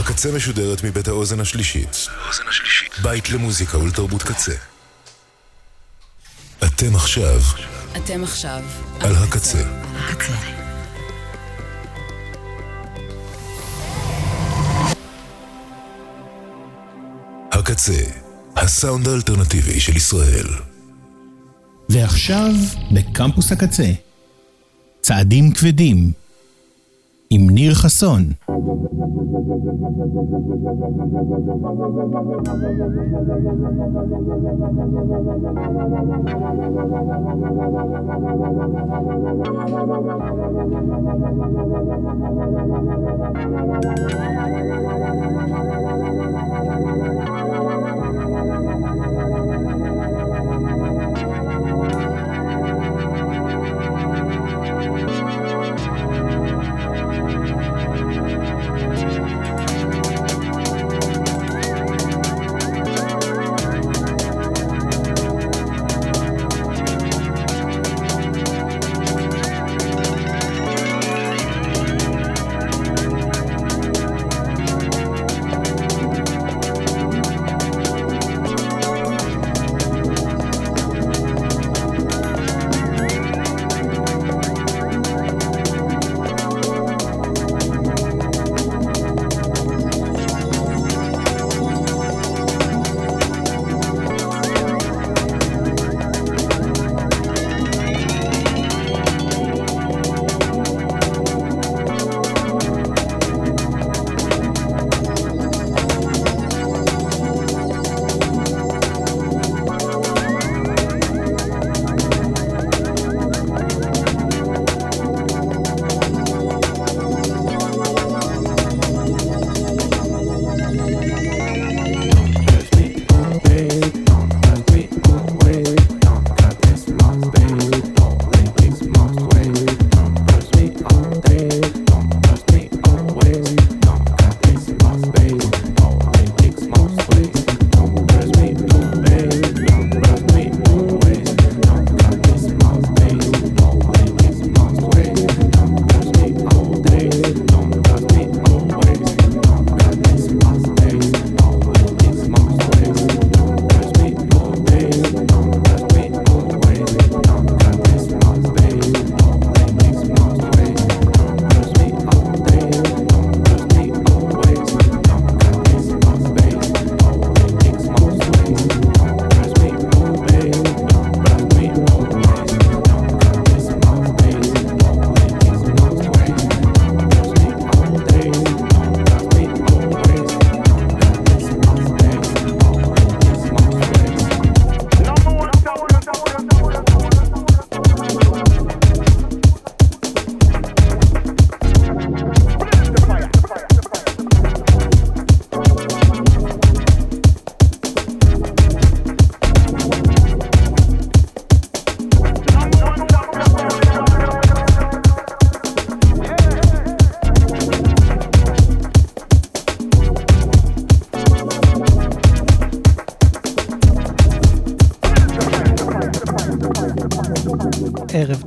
הקצה משודרת מבית האוזן השלישית. בית למוזיקה ולתרבות קצה. אתם עכשיו אתם עכשיו על הקצה. הקצה. הקצה, הסאונד האלטרנטיבי של ישראל. ועכשיו, בקמפוס הקצה, צעדים כבדים, עם ניר חסון.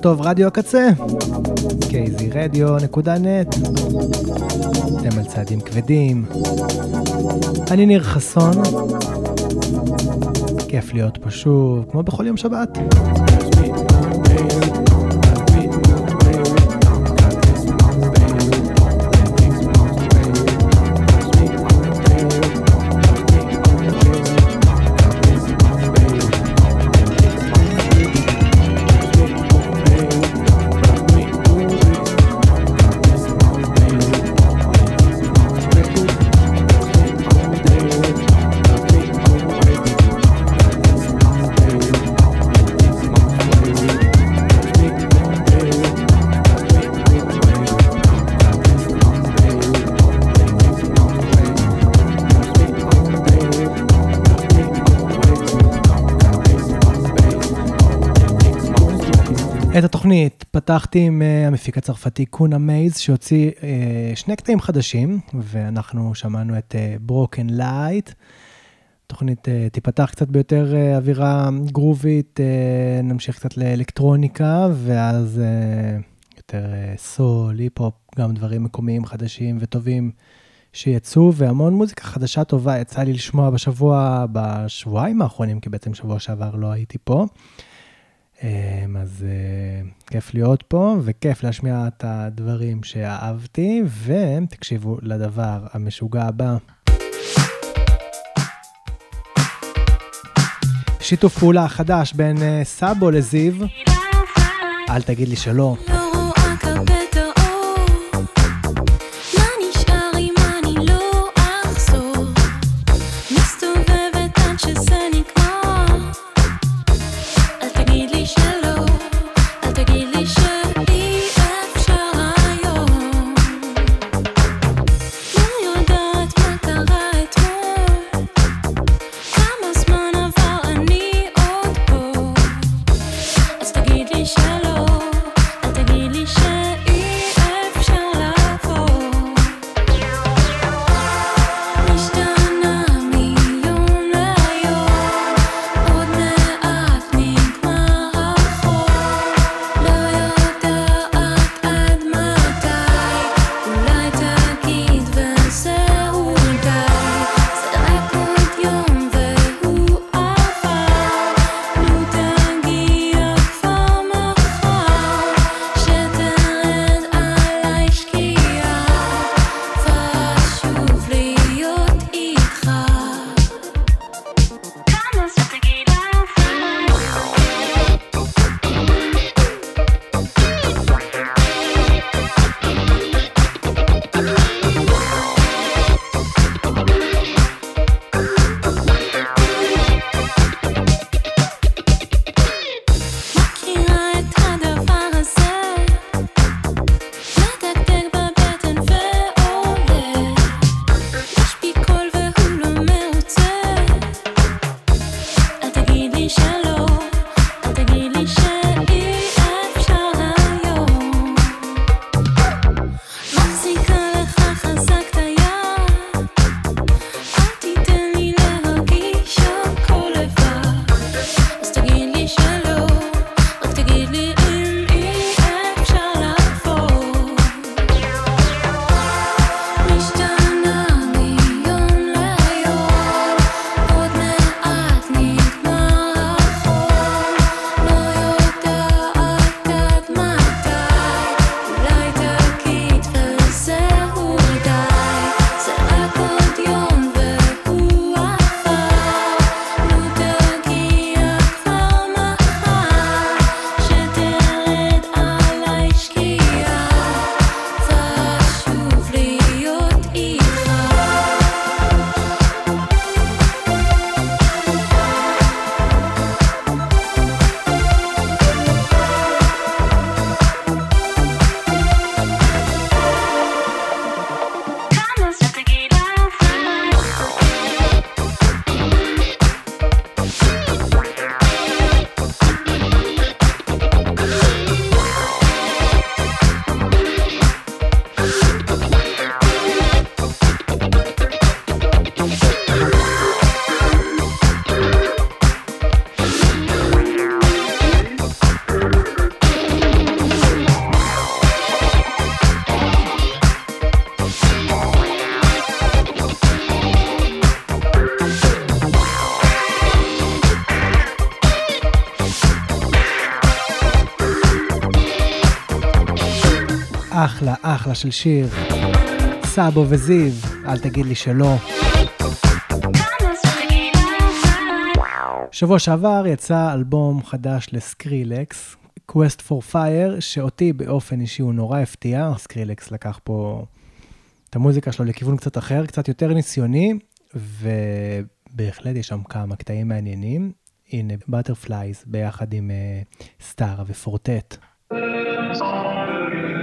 טוב, רדיו הקצה, kzradio.net, אתם על צעדים כבדים. אני ניר חסון, כיף להיות פה שוב, כמו בכל יום שבת. התוכנית פתחתי עם אה, המפיק הצרפתי קונה מייז, שהוציא אה, שני קטעים חדשים, ואנחנו שמענו את אה, Light. תוכנית אה, תיפתח קצת ביותר אה, אווירה גרובית, אה, נמשיך קצת לאלקטרוניקה, ואז אה, יותר אה, סול, היפ-הופ, גם דברים מקומיים חדשים וטובים שיצאו, והמון מוזיקה חדשה טובה יצא לי לשמוע בשבוע, בשבועיים האחרונים, כי בעצם שבוע שעבר לא הייתי פה. אז אה, כיף להיות פה, וכיף להשמיע את הדברים שאהבתי, ותקשיבו לדבר המשוגע הבא. שיתוף פעולה חדש בין אה, סאבו לזיו, אל תגיד לי שלא. אחלה, של שיר. סאבו וזיו, אל תגיד לי שלא. שבוע שעבר יצא אלבום חדש ל-Skrillex, Quest for Fire, שאותי באופן אישי הוא נורא הפתיע. Skrillex לקח פה את המוזיקה שלו לכיוון קצת אחר, קצת יותר ניסיוני, ובהחלט יש שם כמה קטעים מעניינים. הנה, Butterflies ביחד עם סטארה ופורטט. Show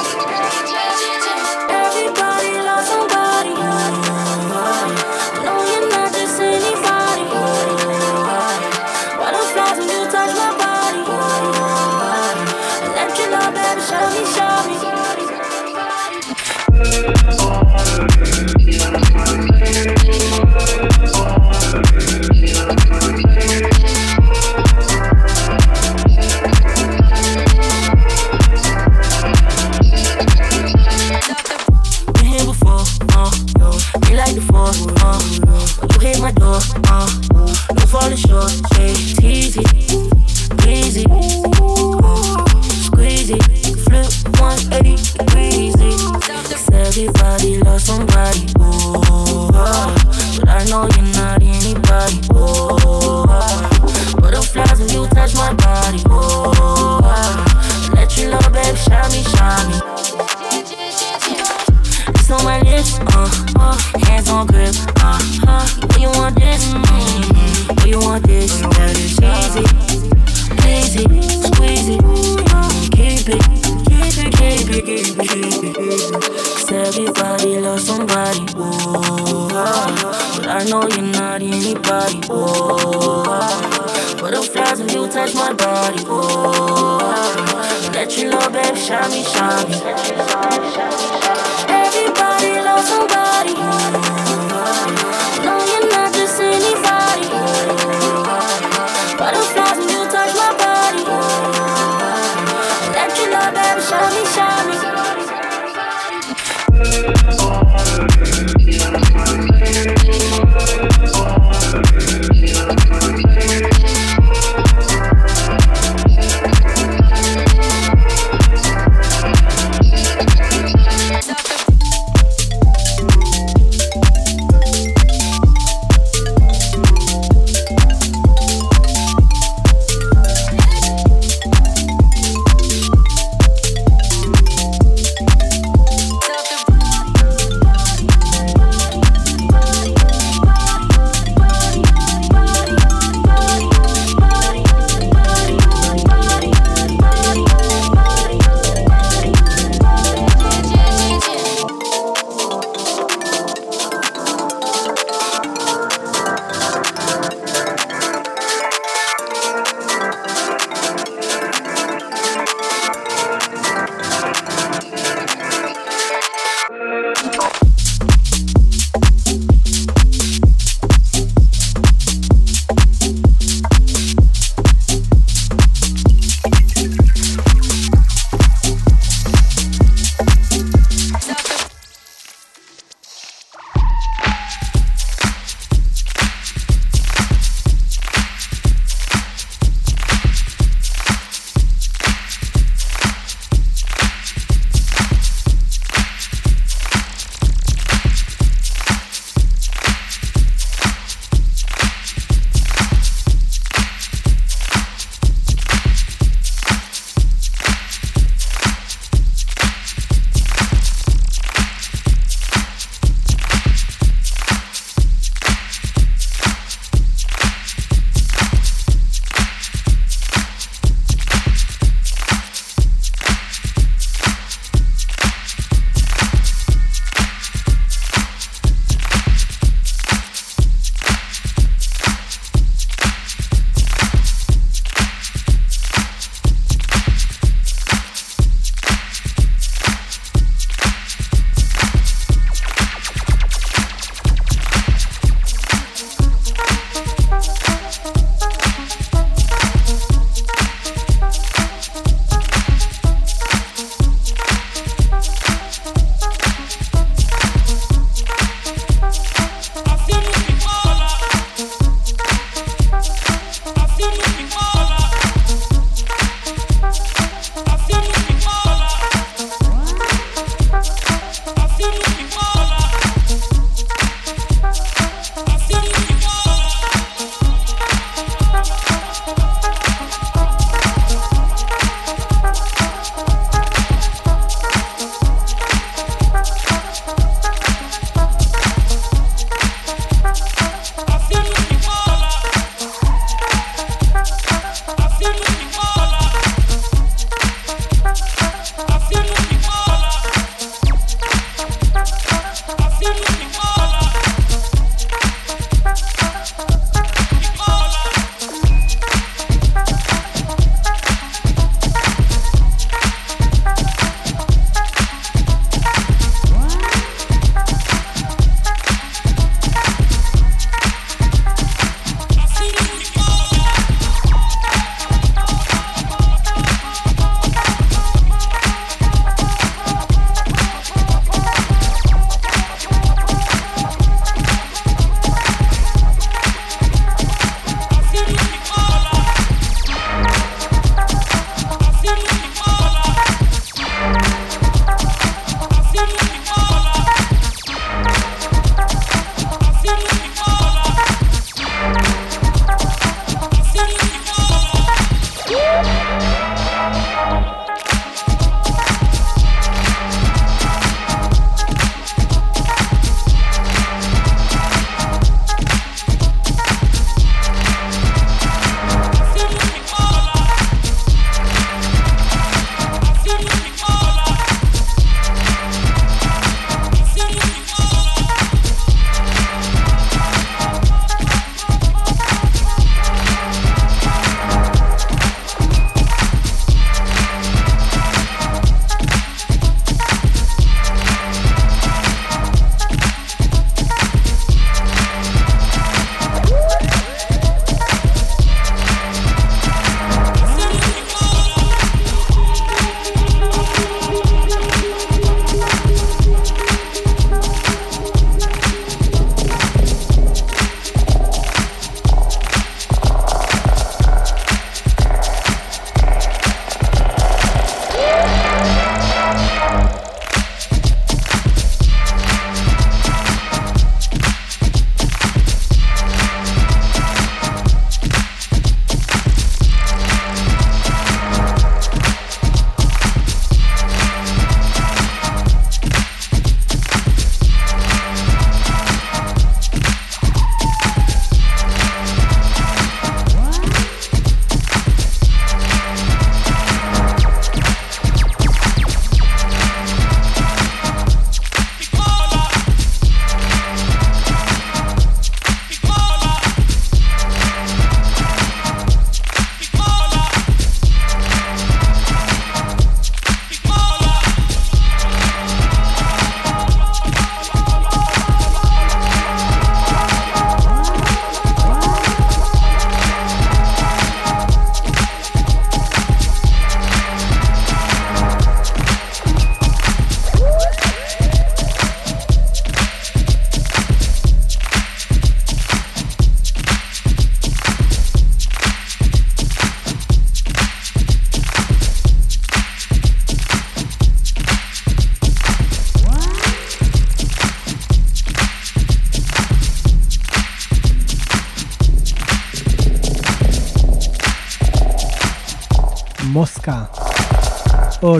touch my body. Oh, Let you love, baby shine me, shine me.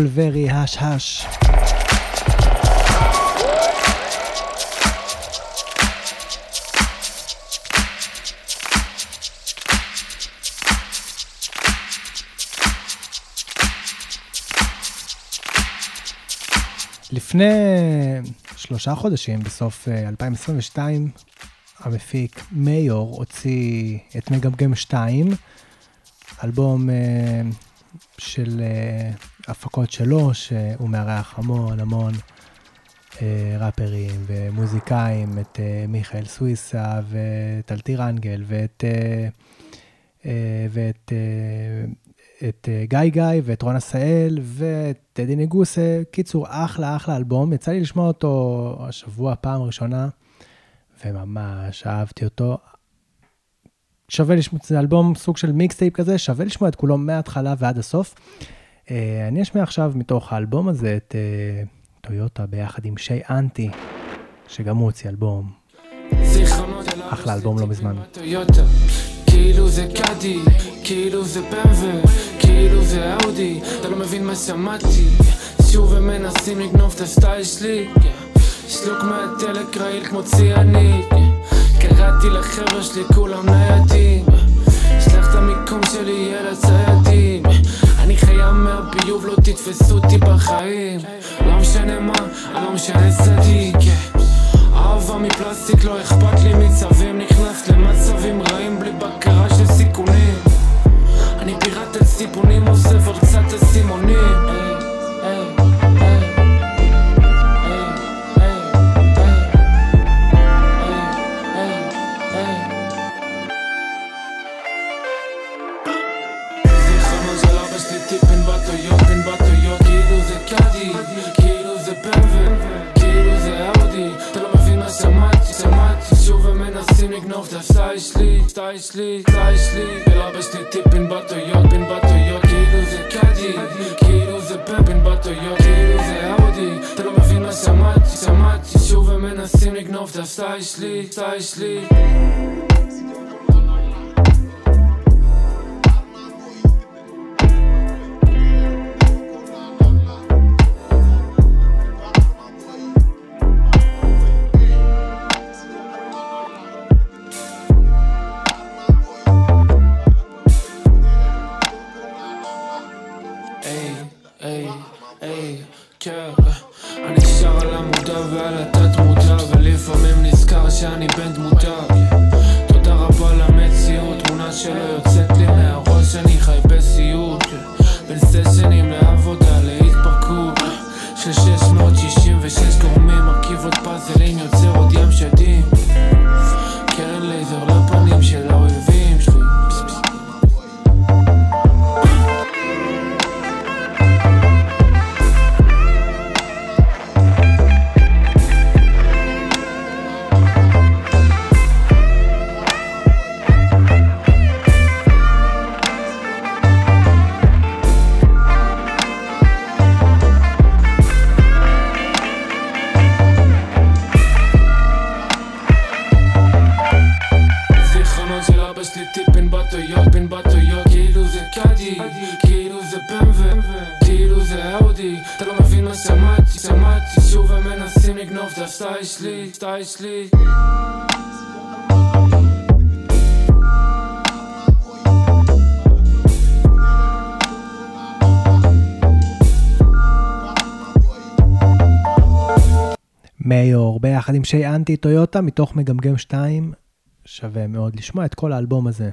All very hush hush. לפני שלושה חודשים, בסוף 2022, אה, המפיק מיור הוציא את מגמגם 2, אלבום uh, של uh, הפקות שלו, שהוא מארח המון המון uh, ראפרים ומוזיקאים, את uh, מיכאל סוויסה ואת אלטיר אנגל ואת, uh, uh, ואת uh, את uh, גיא גיא ואת רון עשהאל ואת טדי נגוסה. קיצור, אחלה אחלה אלבום. יצא לי לשמוע אותו השבוע פעם ראשונה. וממש אהבתי אותו. שווה לשמוע, זה אלבום סוג של מיקסטייפ כזה, שווה לשמוע את כולו מההתחלה ועד הסוף. Uh, אני אשמיע עכשיו מתוך האלבום הזה את uh, טויוטה ביחד עם שי אנטי, שגם הוא הוציא אלבום. אחלה אלבום לא מזמן. כאילו זה קאדי, כאילו זה במבה, כאילו זה אאודי, אתה לא מבין מה שמעתי, שוב הם מנסים לגנוב את הסטייל שלי. שלוק מהדלק רעיל כמו ציאנית קראתי לחבר'ה שלי כולם ניידים שלח את המיקום שלי אל הציידים חיה מהביוב לא תתפסו אותי בחיים. לא משנה מה, אני לא משנה צדיק אהבה מפלסטיק לא אכפת לי מצווים נכנס למצבים רעים בלי בקרה של סיכונים. אני פיראט את סיפונים ik nog der stejsli, stejsli, stejsli Eller hvis det dip en butterjok, en butterjok. Get ud the Caddy, get ud af pep en butterjok. Get ud the Audi, der lå mig finder samati, samati Sjove mænd er thin ikke nok der stejsli, stejsli Thank you. סטייל שלי ביחד עם שי אנטי טויוטה מתוך מגמגם 2. שווה מאוד לשמוע את כל האלבום הזה.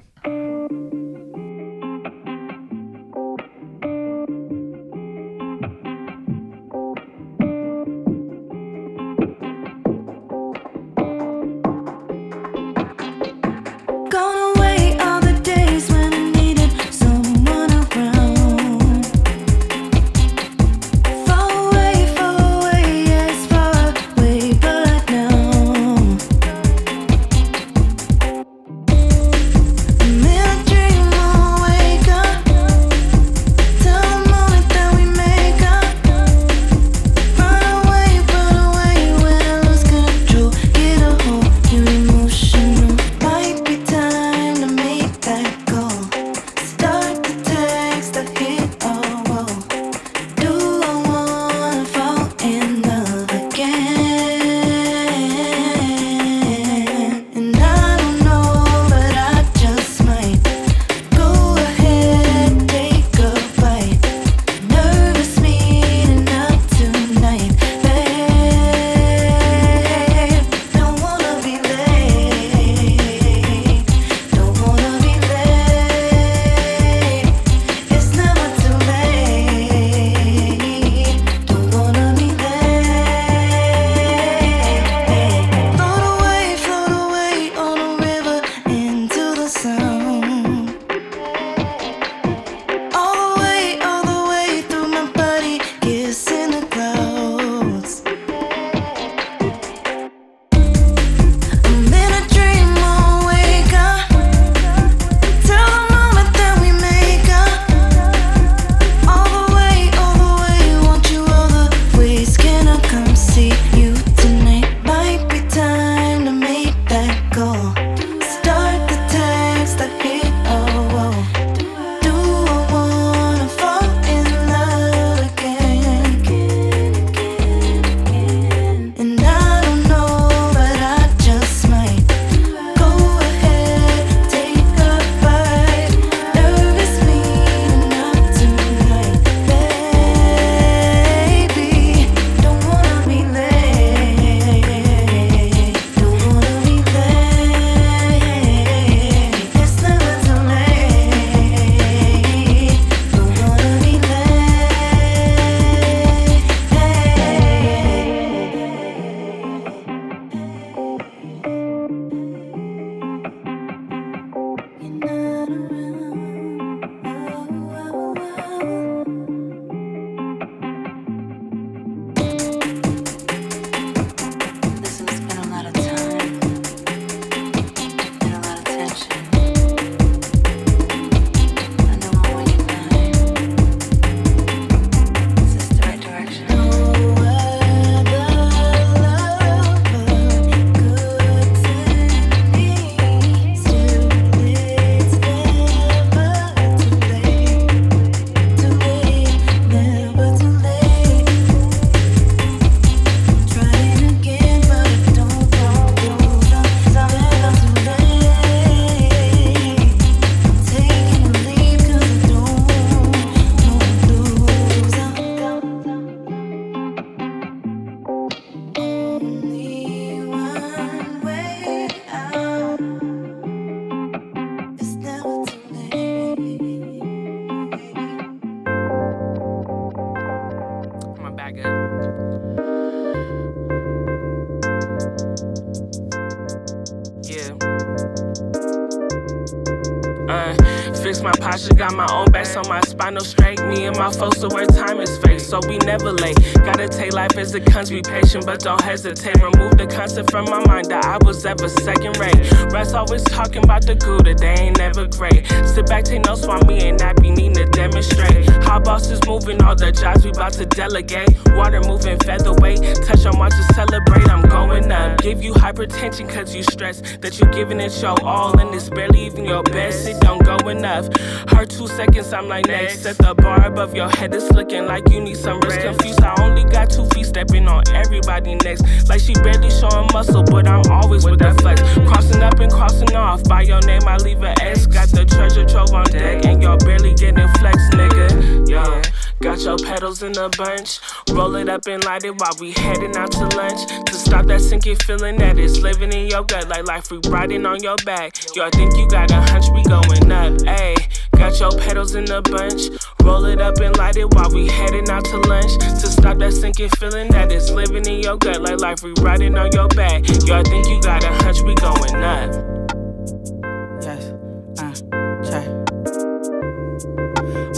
No straight. Me and my folks are where time is fake, so we never late. Gotta take life as it comes, be patient, but don't hesitate. Remove the concept from my mind that I was ever second rate. Rats always talking about the good, that they ain't never great. Sit back, take notes while me and Nappy need to demonstrate. How bosses moving, all the jobs we about to delegate. Water moving featherweight, touch on watch to celebrate. I'm going up. Give you hypertension cause you stress that you giving it your all, and it's barely even your best. It don't go enough. Hurt two seconds, I'm like next. Set the bar above your head, it's looking like you need some rest. Confused, I only got two feet stepping on everybody next. Like she barely showing muscle, but I'm always with that flex. Crossing up and crossing off. By your name, I leave an S. Got the treasure trove on deck, and you're barely getting flex, nigga. Yeah. Got your pedals in a Roll it up and light it while we heading out to lunch. To stop that sinking feeling that is living in your gut like life we riding on your back. Yo, I think you got a hunch, we going up. Ayy, got your pedals in a bunch. Roll it up and light it while we heading out to lunch. To stop that sinking feeling that is living in your gut like life we riding on your back. Yo, I think you got a hunch, we going up. Yes, uh, check.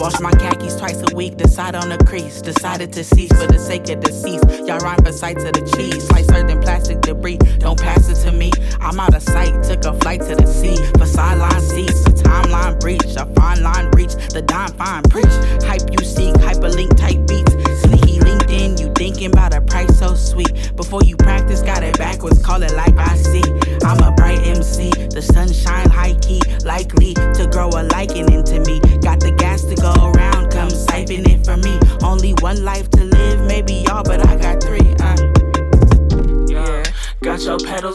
Wash my khakis twice a week, decide on a crease. Decided to cease for the sake of deceased. Y'all rhyme for sights of the cheese. Slice certain plastic debris, don't pass it to me. I'm out of sight, took a flight to the sea. For sideline seats, a timeline breach. A fine line reach, the dime fine preach. Hype you seek, hyperlink type beats. Thinking about a price so sweet. Before you practice, got it backwards, call it like I see. I'm a bright MC, the sunshine high key, likely to grow a liking into me. Got the gas to go around, come siphon it for me. Only one life to live, maybe y'all, but I got three. Uh.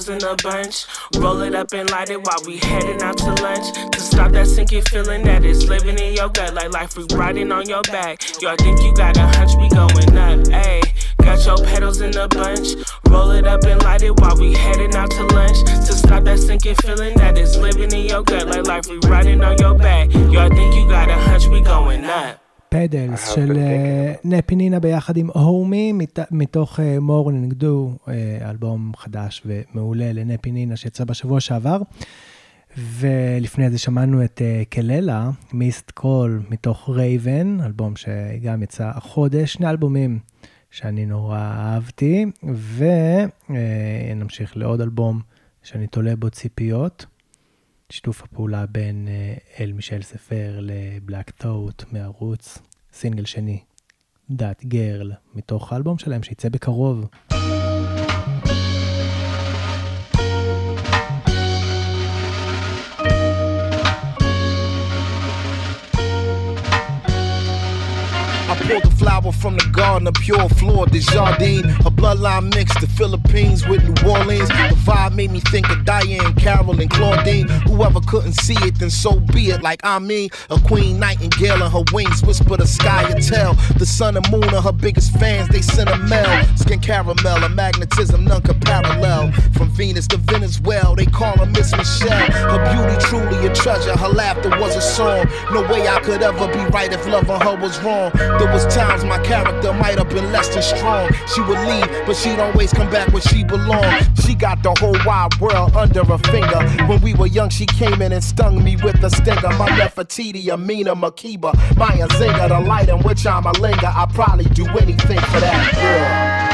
In a bunch. Roll it up and light it while we heading out to lunch. To stop that sinking feeling that is living in your gut like life we riding on your back. I think you got a hunch, we going up. Ayy, got your pedals in a bunch. Roll it up and light it while we heading out to lunch. To stop that sinking feeling that is living in your gut like life we riding on your back. I think you got a hunch, we going up. פדלס של אה, נפי נינה ביחד עם הומי מתוך Mourning uh, Due, אלבום חדש ומעולה ל-Nappy Nina שיצא בשבוע שעבר. ולפני זה שמענו את Kelela, Missed Call מתוך Raven, אלבום שגם יצא החודש, שני אלבומים שאני נורא אהבתי, ונמשיך לעוד אלבום שאני תולה בו ציפיות. שיתוף הפעולה בין uh, El Michels Affair ל-Black Thought מה-Roots, סינגל שני, דאט גרל, מתוך האלבום שלהם שיצא בקרוב. Pulled the flower from the garden, a pure floor, the jardine. A bloodline mixed the Philippines with New Orleans. The vibe made me think of Diane, Carol, and Claudine. Whoever couldn't see it, then so be it. Like I mean, a queen nightingale and her wings whisper the sky and tell. The sun and moon are her biggest fans, they send a mail. Skin caramel, a magnetism none could parallel. From Venus to Venezuela, they call her Miss Michelle. Her beauty truly a treasure, her laughter was a song. No way I could ever be right if loving her was wrong. There was times my character might have been less than strong. She would leave, but she'd always come back where she belonged. She got the whole wide world under her finger. When we were young, she came in and stung me with a stinger. My Nefertiti, Amina, Makiba, Maya Zinga, the light in which I'm a linger. I'd probably do anything for that girl.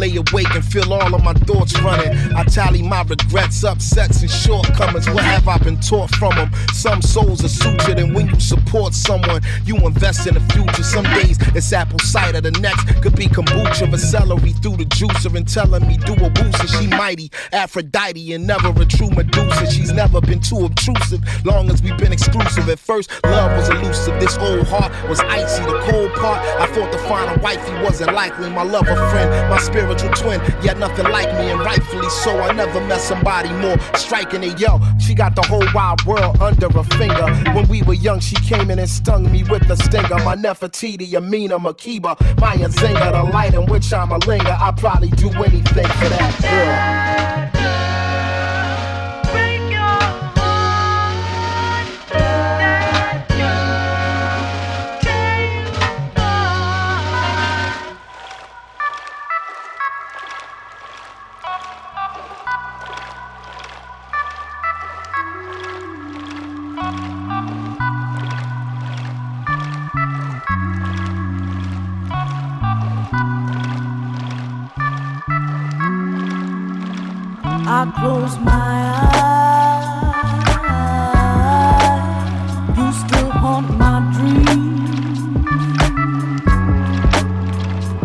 Lay awake and feel all of my thoughts running. I tally my regrets, upsets, and shortcomings. What have I been taught from them? Some souls are sutured, and when you support someone, you invest in the future. Some days it's apple cider, the next could be kombucha, or celery through the juicer and telling me do a booster. She mighty, Aphrodite, and never a true Medusa. She's never been too obtrusive, long as we've been exclusive. At first, love was elusive. This old heart was icy. The cold part, I thought to find a wifey wasn't likely. My lover friend my spiritual twin, yet nothing like me, and rightfully so. I never met somebody more striking than yo. She got the whole wide world under her finger. When we were young, she came in and stung me with a stinger. My Nefertiti, Amina, Makiba, Maya Zinga, the light in which I'm a linger. I'd probably do anything for that girl. I close my eyes, you still haunt my dreams.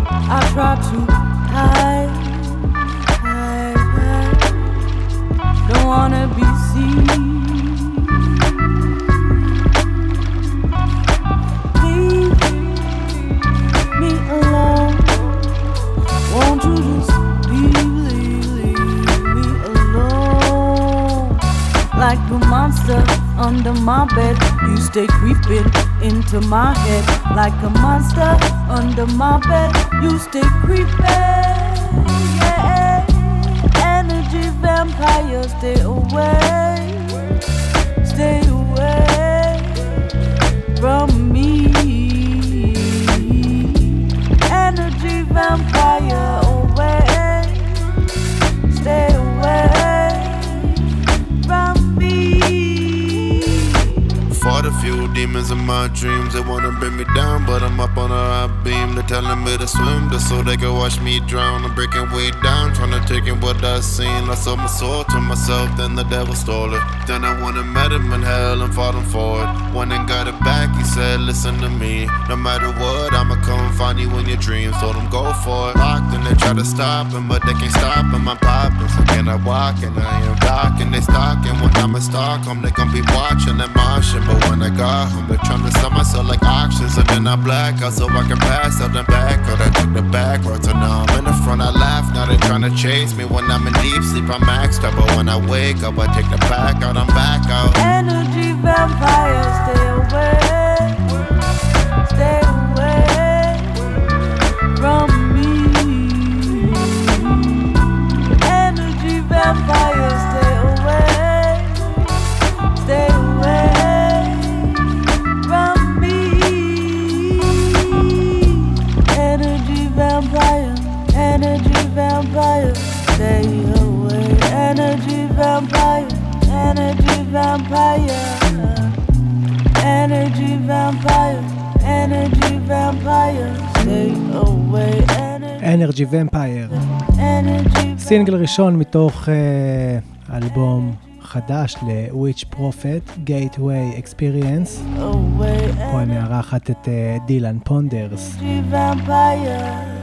I try to hide, hide, hide. don't wanna be seen. Stay creeping into my head. Like a monster under my bed, you stay creeping. Yeah, energy vampire, stay away, stay away from me. Energy vampire away, a few demons in my dreams. They wanna bring me down, but I'm up on a high beam. They're telling me to swim just so they can watch me drown. I'm breaking way down, trying to take in what I seen. I sold my soul to myself, then the devil stole it. Then I went and met him in hell and fought him for it. Went and got it back, he said, Listen to me. No matter what, I'ma come find you in your dreams. Told him, Go for it. Locked and they try to stop him, but they can't stop him. I'm popping, so can I walk? And I am blocking, they stalking. When I'm in Stockholm, they gon' be watching and marching. But when I got home, they're trying to sell myself like auctions. And then I black out so I can pass out and back. Or I take the back roads, and now I'm in the front. I laugh, now they trying to chase me. When I'm in deep sleep, I'm maxed out. But when I wake up, I take the back out, I'm back out. Energy vampire, stay away, stay away from me. Energy vampire, stay away. Energy vampire, energy vampire, energy vampire, energy vampire, stay away. אנרג'י ומפייר. Energy סינגל ראשון מתוך אה, אלבום חדש ל-Witch Prophet, Gateway Experience. פה היא מארחת את אה, דילן פונדרס. vampire.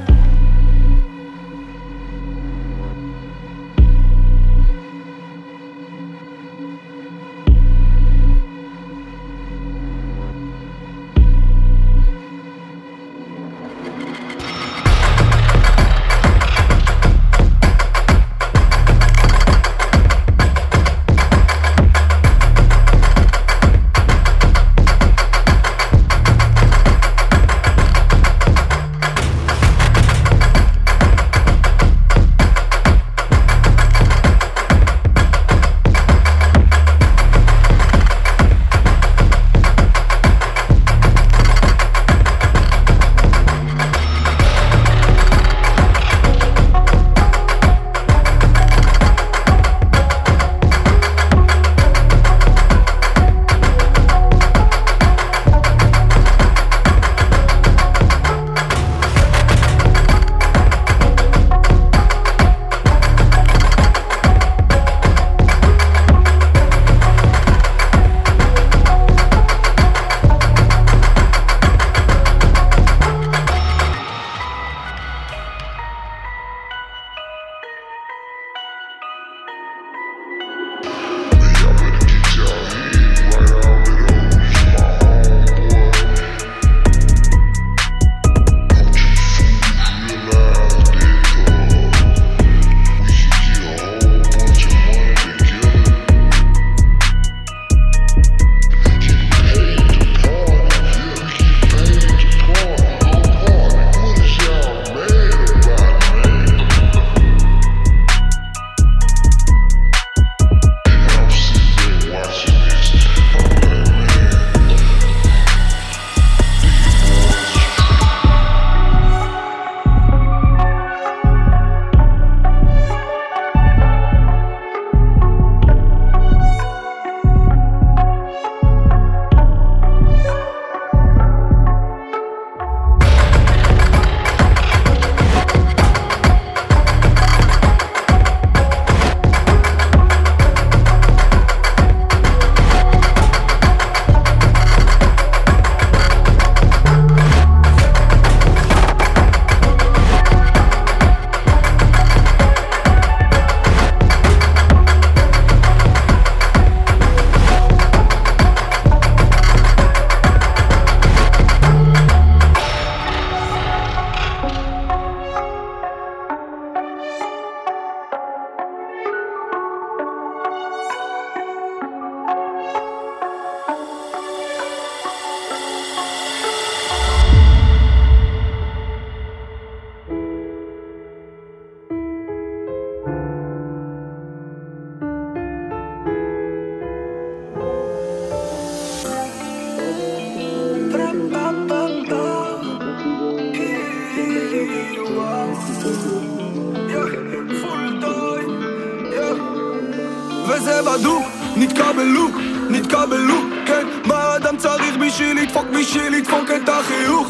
וזה בדוק. נתקע בלוק, נתקע בלוק, כן. מה אדם צריך בשביל לדפוק, בשביל לדפוק את החיוך?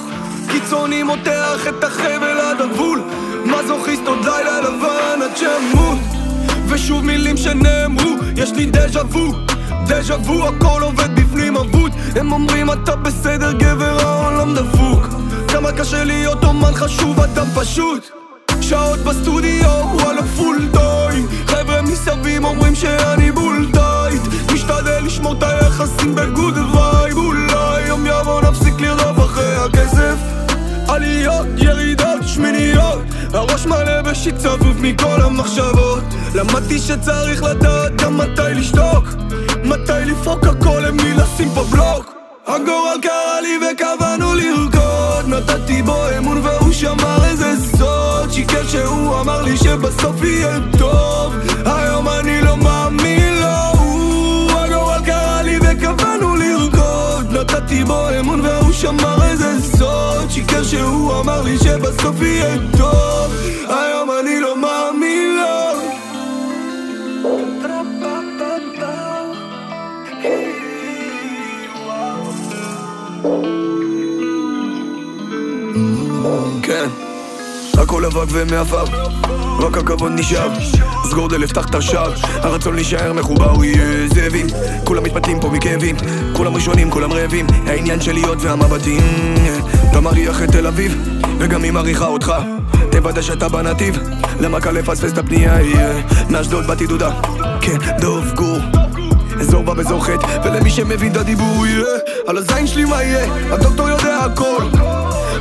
קיצוני מותח את החבל עד הגבול. מזוכיסט עוד לילה לבן עד שאמות ושוב מילים שנאמרו, יש לי דז'ה וו. דז'ה וו, הכל עובד בפנים אבוד. הם אומרים אתה בסדר גבר העולם דפוק. כמה קשה להיות אומן חשוב אדם פשוט. שעות בסטודיו, וואלה פול חבר'ה מסביב אומרים שאני בול tight משתדל לשמור את היחסים ב-good vibe. אולי יום יבוא נפסיק לרדוף אחרי הכסף. עליות, ירידות, שמיניות. הראש מלא ב-shit צבוב מכל המחשבות. למדתי שצריך לדעת גם מתי לשתוק. מתי לפרוק הכל למי לשים פה בלוק. הגורל קרא לי וקבענו לרקוד. נתתי בו אמון והוא שמר איזה סוד שיקר שהוא אמר לי שבסוף יהיה טוב. היום אני לא מאמין לו הגורל קרא לי וקבענו לרקוד. נתתי בו אמון והוא שמר איזה סוד שיקר שהוא אמר לי שבסוף יהיה טוב. היום אני לא מאמין לו. כן הכל אבק ומעפר, רק הכבוד נשאר. סגור דלת, פתח את השער הרצון להישאר מחובר יהיה זאבים. כולם מתפתלים פה מכאבים כולם ראשונים, כולם רעבים. העניין של להיות והמבטים לא מריח את תל אביב וגם היא מריחה אותך. תוודא שאתה בנתיב למה קל לפספס את הפנייה? מאשדוד באתי דודה כן, דוב גור אזור בה באזור חטא ולמי שמבין את הדיבור יהיה. על הזין שלי מה יהיה הדוקטור יודע הכל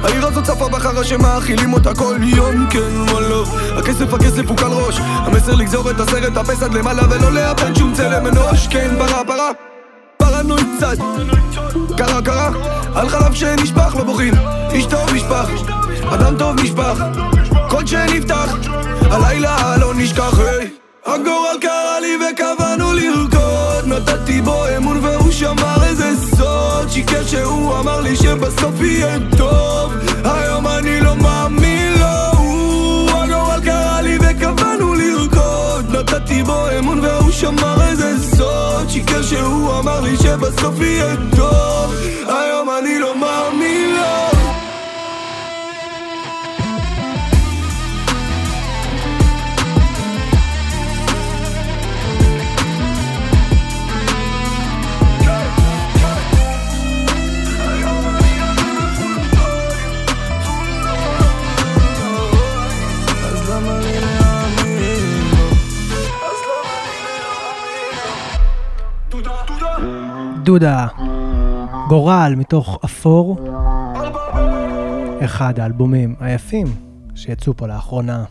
העיר הזאת צפה בחרא שמאכילים אותה כל יום, כן מה לא הכסף הכסף הוא קל ראש. המסר לגזור את הסרט אפס עד למעלה ולא לאבד שום צלם אנוש. כן פרה פרה פרנואיד קצת. קרה קרה. על חלב שנשפך לא בוכים. איש טוב נשפך. אדם טוב נשפך. קוד שנפתח. הלילה לא נשכח. היי. הגורל קרא לי וקבענו לרקוד. נתתי בו אמון והוא שמר איזה סוד שיקר שהוא אמר לי שבסוף יהיה טוב. היום אני לא מאמין לו הגורל קרא לי וקבענו לרקוד. נתתי בו אמון והוא שמר איזה סוד. שיקר שהוא אמר לי שבסוף יהיה טוב. היום אני לא מאמין לו דודה, גורל מתוך אפור, אחד האלבומים היפים שיצאו פה לאחרונה.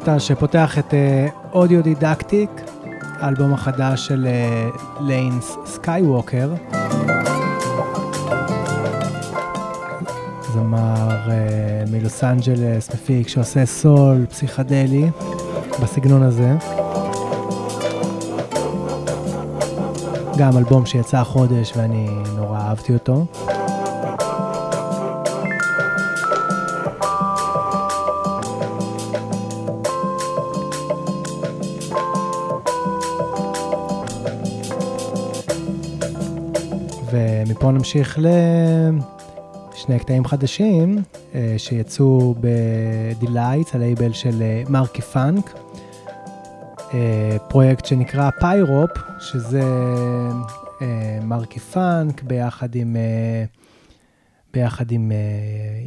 הקטע שפותח את Audiodidactic, האלבום החדש של Lance Skiiiwalker. זמר uh, מלוס אנג'לס, מפיק שעושה סול פסיכדלי בסגנון הזה. גם אלבום שיצא החודש ואני נורא אהבתי אותו. נמשיך לשני קטעים חדשים אה, שיצאו ב-Delights, הלייבל של אה, Markey Funk. אה, פרויקט שנקרא פיירופ, שזה Markey Funk ביחד עם, ביחד עם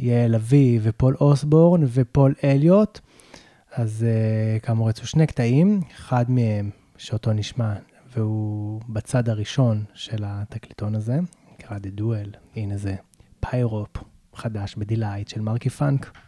יעל אבי ופול אוסבורן ופול אליוט. אז כאמור יצאו שני קטעים, אחד מהם שאותו נשמע והוא בצד הראשון של התקליטון הזה, נקרא The Duel, הנה זה פיירופ חדש ב-Delights של Markey Funk.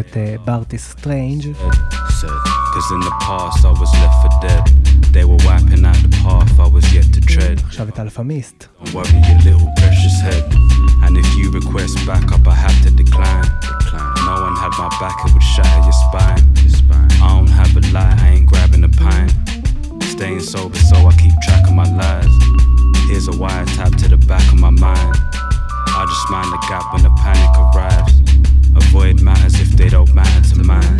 את ברטי סטרנג'. עכשיו את אלפמיסט. And if you request backup, I have to decline. decline. No one had my back, it would shatter your spine. Your spine. I don't have a lie, I ain't grabbing a pint. Staying sober, so I keep track of my lies. Here's a wire tap to the back of my mind. I just mind the gap when the panic arrives. Avoid matters if they don't matter to mine.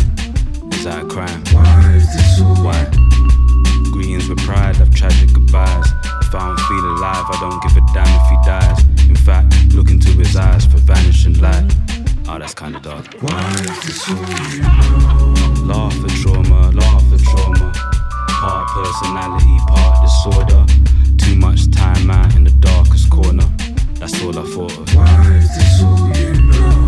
Is that a crime? Why is this so? Why? Greetings with pride, I've tragic goodbyes. If I don't feel alive, I don't give a damn if he dies. In fact, look into his eyes for vanishing light. Oh, that's kinda dark. Why is this so? Laugh at trauma, laugh at trauma. Part personality, part disorder. Too much time out in the darkest corner. That's all I thought of. Why is this all you know?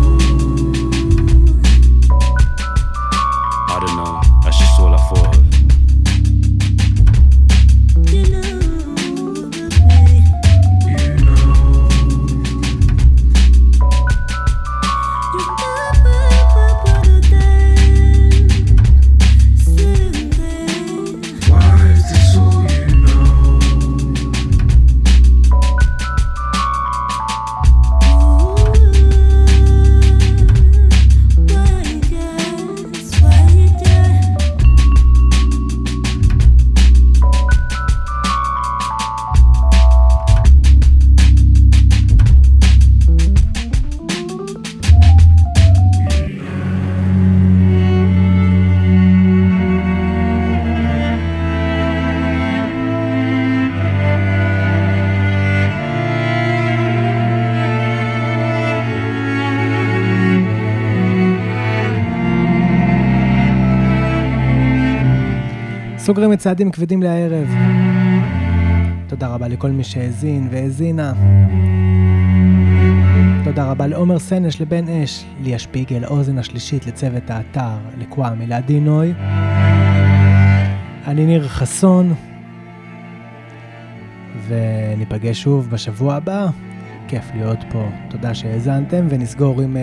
סוגרים את צעדים כבדים לערב. תודה רבה לכל מי שהאזין והאזינה. תודה רבה לעומר סנש, לבן אש, ליה שפיגל, אוזן השלישית, לצוות האתר, לקוואמי, לעדי נוי. אני ניר חסון, וניפגש שוב בשבוע הבא. כיף להיות פה, תודה שהאזנתם, ונסגור עם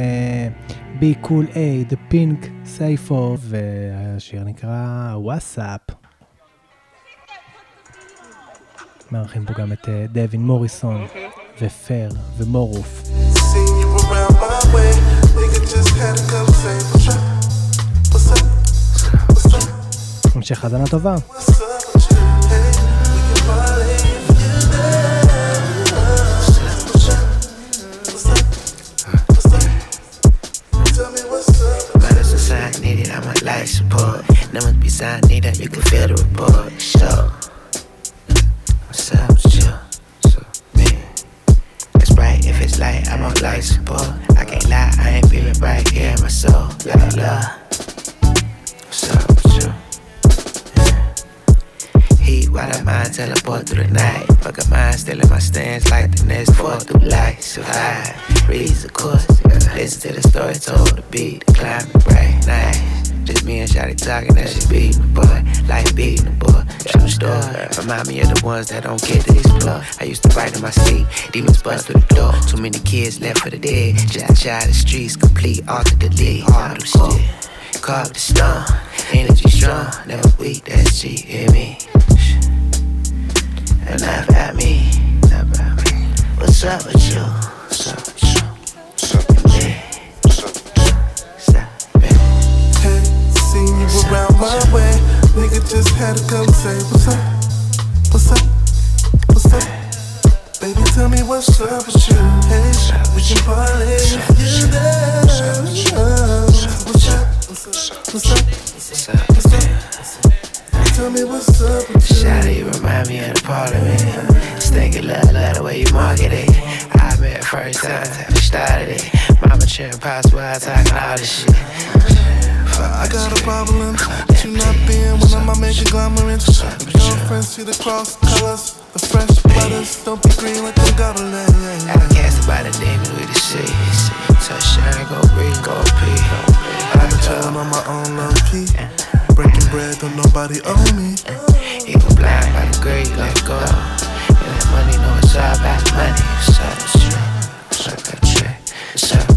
Be Cool A, The Pink Safe והשיר נקרא וואטסאפ. מארחים פה גם את דווין מוריסון ופר ומורוף. המשך האזנה טובה. Life support, numbers beside me that you can feel the report. Sure. Survive, reads the night. Course. Listen to the story told, the beat, the climate bright, nice. Me and Shotty talking, that shit beating the boy. Life beating the boy. True story. Remind me of the ones that don't get to explore. I used to write in my sleep, demons bust through the door. Too many kids left for the dead. Just a child the streets, complete, alter delete. Hard to shit. Carve the stone, energy strong, never weak, that's G, hear me? About me, not about me. What's up with you? What's up with you? Around my way. Nigga just had to come say, What's up? What's up? What's up? Baby, tell me what's up with you. Hey, we can parlay if you there. What's up? What's up? What's up? What's up? What's up? Me what's up with you. Shawty, you remind me of the parliament. Stinking love, love the way you market it. I met first time, we started it. Mama cheering possible, I talking all this shit. I got a problem with you not being one of my major conglomerates. Girlfriends see the cross colors, the fresh butters. Don't be green like the government. I cast about a demon with the seas. So shine, go breathe, go pee. I've been chillin' on my own low key. Breaking bread, don't nobody owe me. Even blind by the great, let go. And that money, know it's all about the money. What's up, it's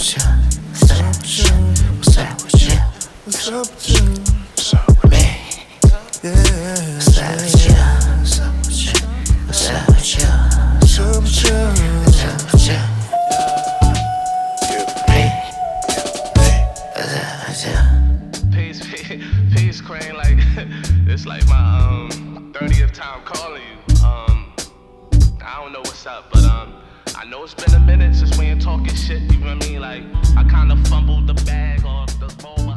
with you? What's with you? What's with you? What's with you? What's with me? Yeah. With you? What's with you? What's with you? What's with you? What's up with you? Peace, peace, Crane. Like it's like my um 30th time calling you. Um, I don't know what's up, but um. I know it's been a minute since we ain't talking shit. You know what I mean? Like I kind of fumbled the bag or the ball.